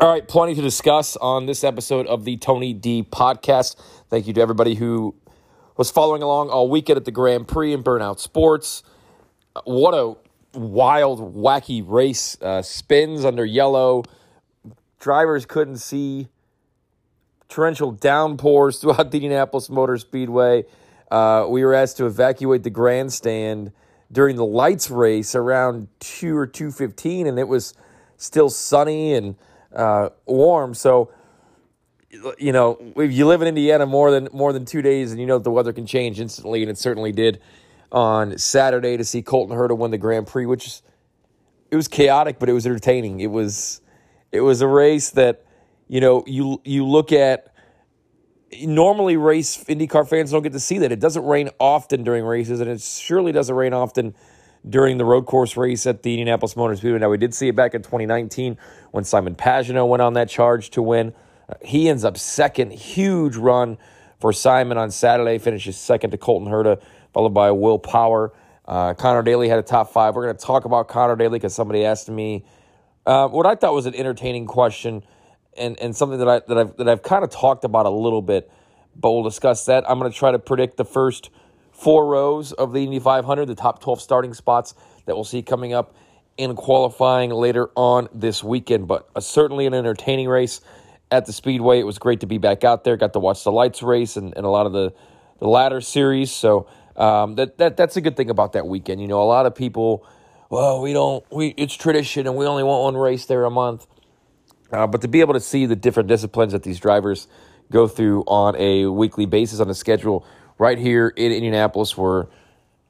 All right, plenty to discuss on this episode of the Tony D podcast. Thank you to everybody who was following along all weekend at the Grand Prix and Burnout Sports. What a wild, wacky race. Uh, spins under yellow. Drivers couldn't see. Torrential downpours throughout the Indianapolis Motor Speedway. Uh, we were asked to evacuate the grandstand during the lights race around 2 or 2.15, and it was still sunny and – uh, warm. So, you know, if you live in Indiana more than more than two days, and you know the weather can change instantly, and it certainly did on Saturday to see Colton Herta win the Grand Prix, which is, it was chaotic, but it was entertaining. It was it was a race that you know you you look at. Normally, race IndyCar fans don't get to see that. It doesn't rain often during races, and it surely doesn't rain often during the road course race at the Indianapolis Motor Speedway. Now, we did see it back in 2019 when Simon Pagenaud went on that charge to win. Uh, he ends up second. Huge run for Simon on Saturday, finishes second to Colton Herta, followed by Will Power. Uh, Conor Daly had a top five. We're going to talk about Conor Daly because somebody asked me uh, what I thought was an entertaining question and, and something that, I, that I've, that I've kind of talked about a little bit, but we'll discuss that. I'm going to try to predict the first – four rows of the Indy 500, the top 12 starting spots that we'll see coming up in qualifying later on this weekend. But uh, certainly an entertaining race at the Speedway. It was great to be back out there. Got to watch the lights race and, and a lot of the, the ladder series. So um, that, that that's a good thing about that weekend. You know, a lot of people, well, we don't, we it's tradition and we only want one race there a month. Uh, but to be able to see the different disciplines that these drivers go through on a weekly basis on a schedule right here in Indianapolis, where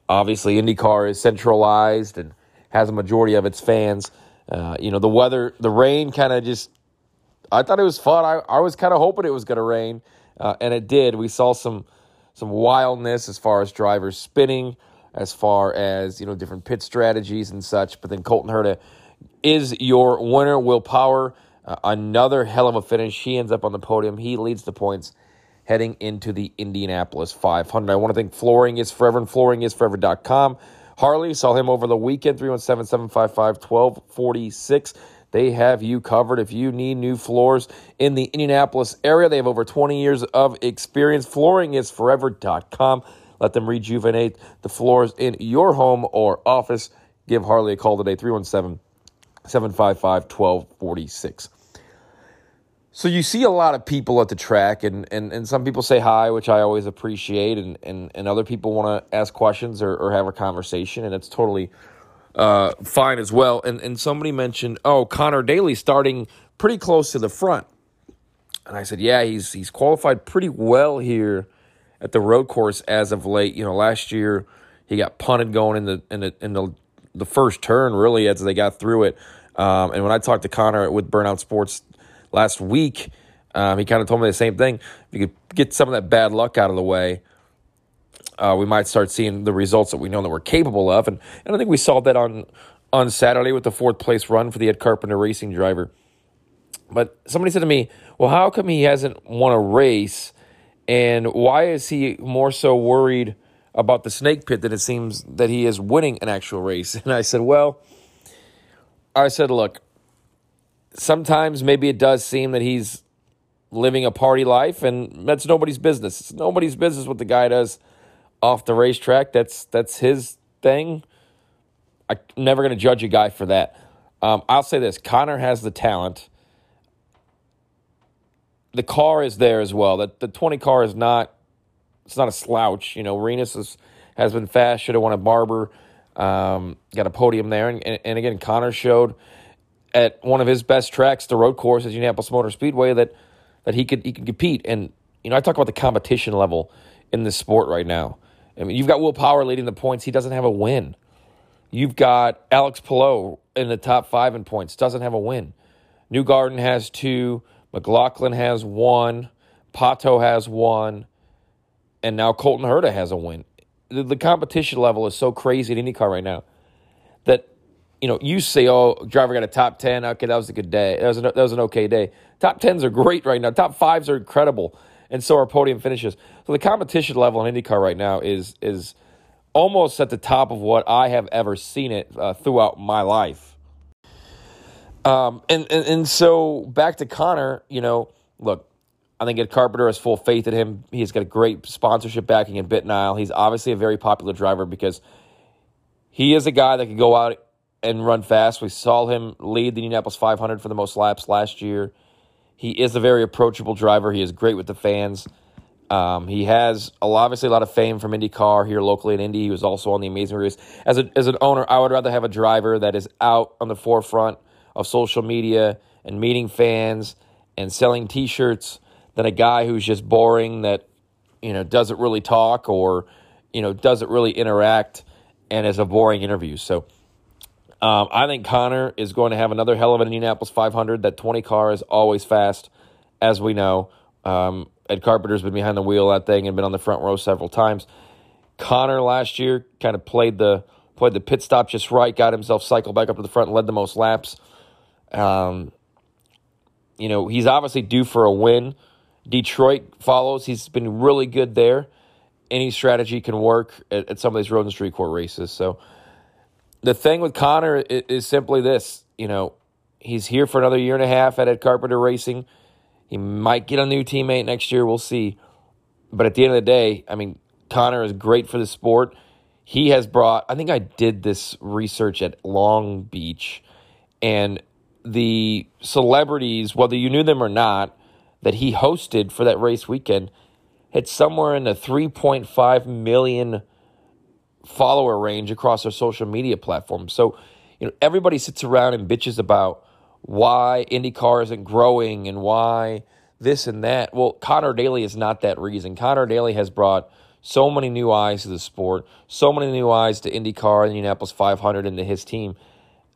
obviously IndyCar is centralized and has a majority of its fans. Uh, you know, the weather, the rain kind of just, I thought it was fun. I, I was kind of hoping it was going to rain, uh, and it did. We saw some some wildness as far as drivers spinning, as far as, you know, different pit strategies and such. But then Colton Herta is your winner. Will Power, uh, another hell of a finish. He ends up on the podium. He leads the points heading into the Indianapolis 500. I want to thank Flooring is Forever and Flooring is flooringisforever.com. Harley, saw him over the weekend, 317 755 1246. They have you covered if you need new floors in the Indianapolis area. They have over 20 years of experience. Flooring is Flooringisforever.com. Let them rejuvenate the floors in your home or office. Give Harley a call today, 317 755 1246. So you see a lot of people at the track, and, and, and some people say hi, which I always appreciate, and, and, and other people want to ask questions or, or have a conversation, and it's totally uh, fine as well. And and somebody mentioned, oh, Conor Daly starting pretty close to the front, and I said, yeah, he's he's qualified pretty well here at the road course as of late. You know, last year he got punted going in the in the in the, the first turn really as they got through it. Um, and when I talked to Conor with Burnout Sports last week, um, he kind of told me the same thing. If you could get some of that bad luck out of the way, uh, we might start seeing the results that we know that we're capable of. And, and I think we saw that on on Saturday with the fourth place run for the Ed Carpenter racing driver. But somebody said to me, well, how come he hasn't won a race? And why is he more so worried about the snake pit than it seems that he is winning an actual race? And I said, well, I said, look, sometimes maybe it does seem that he's living a party life, and that's nobody's business. It's nobody's business what the guy does off the racetrack. That's that's his thing. I'm never going to judge a guy for that. Um, I'll say this: Conor has the talent. The car is there as well. That the twenty car is not. It's not a slouch. You know, Rinus is, has been fast. Should have won a Barber. Um, got a podium there, and, and, and again, Conor showed at one of his best tracks, the road course at Indianapolis Motor Speedway, that that he could he could compete. And you know, I talk about the competition level in this sport right now. I mean, you've got Will Power leading the points; he doesn't have a win. You've got Alex Palou in the top five in points, doesn't have a win. Newgarden has two, McLaughlin has one, Pato has one, and now Colton Herta has a win. The, the competition level is so crazy at IndyCar right now that you know, you say, oh, driver got a top 10. Okay, that was a good day. That was, an, that was an okay day. Top 10s are great right now. Top fives are incredible. And so are podium finishes. So the competition level in IndyCar right now is is almost at the top of what I have ever seen it uh, throughout my life. Um, and, and and so back to Conor, you know, look, I think Ed Carpenter has full faith in him. He's got a great sponsorship backing in Bit BitNile. He's obviously a very popular driver because he is a guy that can go out and run fast. We saw him lead the Indianapolis 500 for the most laps last year. He is a very approachable driver. He is great with the fans. Um, he has obviously a lot of fame from IndyCar here locally in Indy. He was also on the Amazing Race. As, a, as an owner, I would rather have a driver that is out on the forefront of social media and meeting fans and selling T-shirts than a guy who's just boring that you know doesn't really talk or you know doesn't really interact and is a boring interview. So um, I think Conor is going to have another hell of an Indianapolis 500. That 20 car is always fast, as we know. Um, Ed Carpenter's been behind the wheel of that thing and been on the front row several times. Conor last year kind of played the played the pit stop just right, got himself cycled back up to the front, and led the most laps. Um, you know, he's obviously due for a win. Detroit follows. He's been really good there. Any strategy can work at, at some of these road and street court races. So the thing with Conor is, is, simply this: you know, he's here for another year and a half at Ed Carpenter Racing. He might get a new teammate next year. We'll see. But at the end of the day, I mean, Conor is great for the sport. He has brought. I think I did this research at Long Beach, and the celebrities, whether you knew them or not, that he hosted for that race weekend hit somewhere in the 3.5 million follower range across our social media platforms. So, you know, everybody sits around and bitches about why IndyCar isn't growing and why this and that. Well, Conor Daly is not that reason. Conor Daly has brought so many new eyes to the sport, so many new eyes to IndyCar and the Indianapolis 500 and to his team.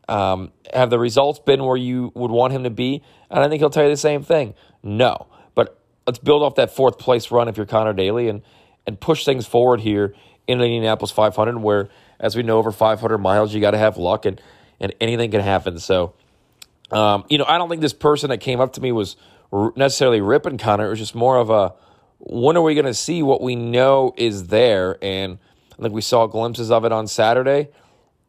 Um, have the results been where you would want him to be? And I think he'll tell you the same thing. No. But let's build off that fourth place run if you're Conor Daly and, and push things forward here in Indianapolis 500, where, as we know, over 500 miles, you got to have luck and, and anything can happen. So, um, you know, I don't think this person that came up to me was necessarily ripping Conor. It was just more of a, when are we going to see what we know is there? And I think we saw glimpses of it on Saturday.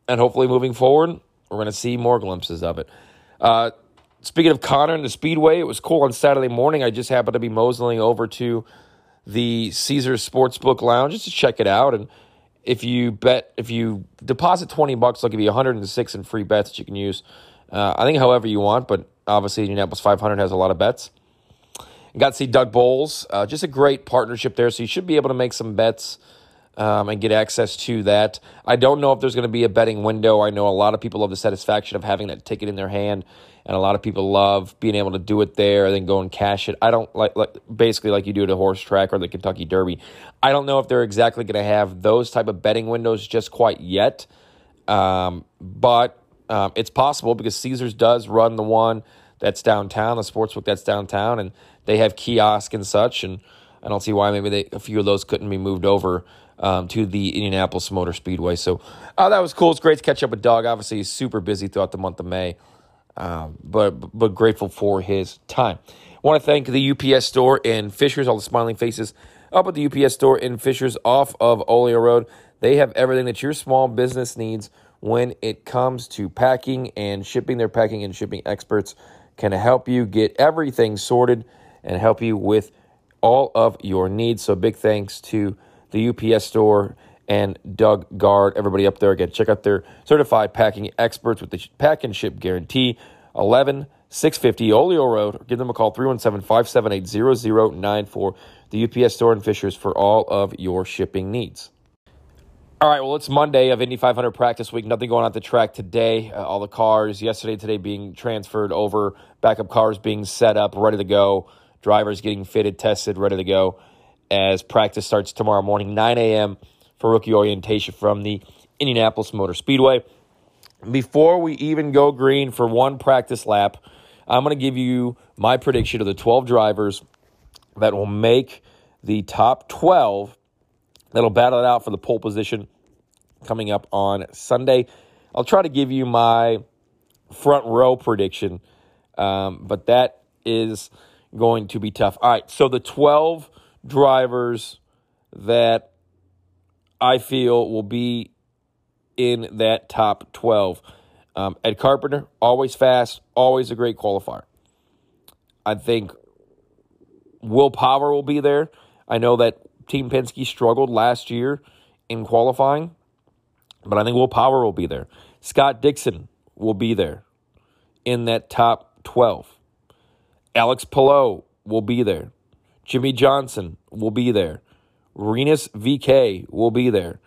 And hopefully, moving forward, we're going to see more glimpses of it. Uh, speaking of Conor and the Speedway, it was cool on Saturday morning. I just happened to be moseling over to the Caesars Sportsbook Lounge just to check it out. And if you bet, if you deposit 20 bucks, they'll give you 106 in free bets that you can use. Uh, I think however you want, but obviously Indianapolis 500 has a lot of bets. got to see Doug Boles, uh, just a great partnership there. So you should be able to make some bets um, and get access to that. I don't know if there's going to be a betting window. I know a lot of people love the satisfaction of having that ticket in their hand, and a lot of people love being able to do it there and then go and cash it. I don't like, like basically like you do at a horse track or the Kentucky Derby. I don't know if they're exactly going to have those type of betting windows just quite yet, um, but um, it's possible because Caesars does run the one that's downtown, the sportsbook that's downtown, and they have kiosk and such. And I don't see why maybe they, a few of those couldn't be moved over um, to the Indianapolis Motor Speedway. So uh, that was cool. It's great to catch up with Doug. Obviously, he's super busy throughout the month of May, um, but but grateful for his time. I want to thank the UPS store in Fishers, all the smiling faces up at the UPS store in Fishers off of Olio Road. They have everything that your small business needs when it comes to packing and shipping. Their packing and shipping experts can help you get everything sorted and help you with all of your needs. So big thanks to the UPS store, and Doug Guard. Everybody up there again, check out their certified packing experts with the pack and ship guarantee. 11 650 Olio Road. Give them a call 317 578 0094. The UPS store in Fishers for all of your shipping needs. All right, well, it's Monday of Indy 500 practice week. Nothing going on at the track today. Uh, all the cars yesterday, today being transferred over, backup cars being set up, ready to go, drivers getting fitted, tested, ready to go as practice starts tomorrow morning, 9 a.m. for rookie orientation from the Indianapolis Motor Speedway. Before we even go green for one practice lap, I'm going to give you my prediction of the 12 drivers that will make the top 12 that'll battle it out for the pole position coming up on Sunday. I'll try to give you my front row prediction, um, but that is going to be tough. All right, so the 12 drivers that I feel will be in that top 12. Um, Ed Carpenter, always fast, always a great qualifier. I think Will Power will be there. I know that Team Penske struggled last year in qualifying, but I think Will Power will be there. Scott Dixon will be there in that top 12. Alex Palou will be there. Jimmie Johnson will be there. Rinus VeeKay will be there.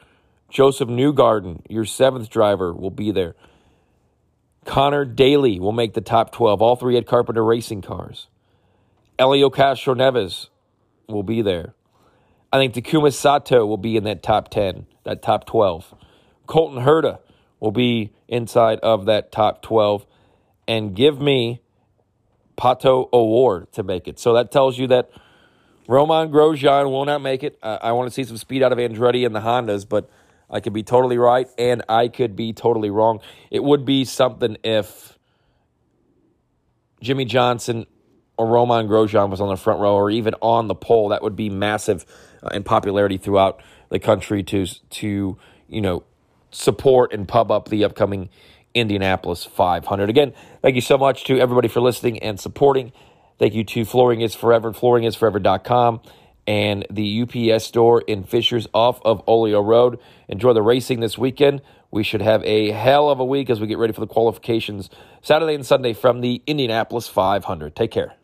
Joseph Newgarden, your seventh driver, will be there. Conor Daly will make the top 12. All three Ed Carpenter racing cars. Helio Castroneves will be there. I think Takuma Sato will be in that top 10, that top 12. Colton Herta will be inside of that top 12. And give me Pato O'Ward to make it. So that tells you that Romain Grosjean will not make it. Uh, I want to see some speed out of Andretti and the Hondas, but I could be totally right and I could be totally wrong. It would be something if Jimmie Johnson or Romain Grosjean was on the front row or even on the pole. That would be massive uh, in popularity throughout the country to to you know support and pub up the upcoming Indianapolis 500. Again, thank you so much to everybody for listening and supporting. Thank you to Flooring is Forever, flooringisforever.com, and the UPS store in Fishers off of Olio Road. Enjoy the racing this weekend. We should have a hell of a week as we get ready for the qualifications Saturday and Sunday from the Indianapolis 500. Take care.